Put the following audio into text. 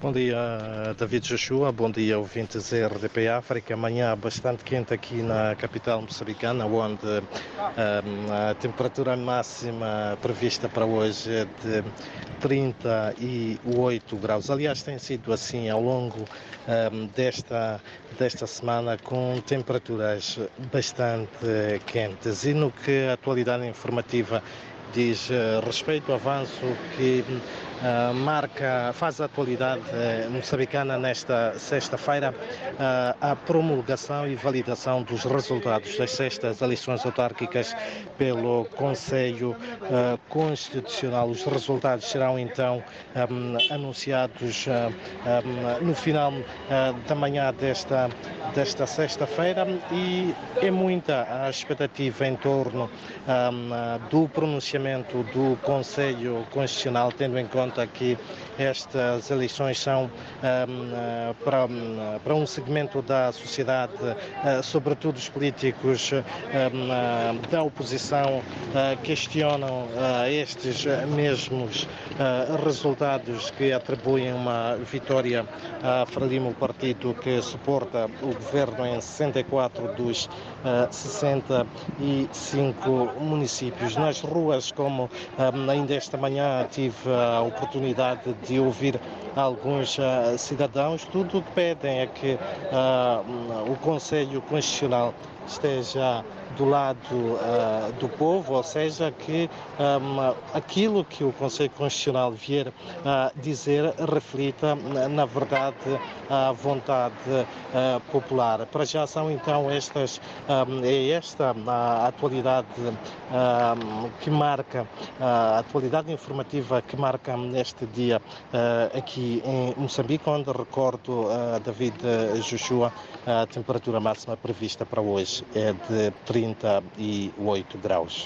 Bom dia, David Joshua. Bom dia, ouvintes RDP África. Amanhã bastante quente aqui na capital moçambicana, onde um, a temperatura máxima prevista para hoje é de 38 graus. Aliás, tem sido assim ao longo um, desta, desta semana, com temperaturas bastante quentes. E no que a atualidade informativa diz uh, respeito avanço que uh, marca, faz a atualidade uh, moçambicana nesta sexta-feira uh, a promulgação e validação dos resultados das sextas eleições autárquicas pelo Conselho Constitucional. Os resultados serão então um, anunciados um, no final da manhã desta, desta sexta-feira e é muita a expectativa em torno do pronunciamento do Conselho Constitucional, tendo em conta conta que estas eleições são um, ah, para, para um segmento da sociedade, uh, sobretudo os políticos um, uh, da oposição, questionam estes mesmos resultados que atribuem uma vitória a Frelimo, partido que suporta o governo em 64 dos 65 municípios. Nas ruas, como ainda esta manhã tive a oportunidade oportunidade de ouvir alguns uh, cidadãos. Tudo o que pedem é que uh, o Conselho Constitucional esteja do lado uh, do povo, ou seja, que um, aquilo que o Conselho Constitucional vier a dizer reflita, na verdade, a vontade uh, popular. Para já são então estas, um, é esta a atualidade que marca, a atualidade informativa que marca este dia uh, aqui em Moçambique, onde recordo David Joshua, a temperatura máxima prevista para hoje é de 38 graus.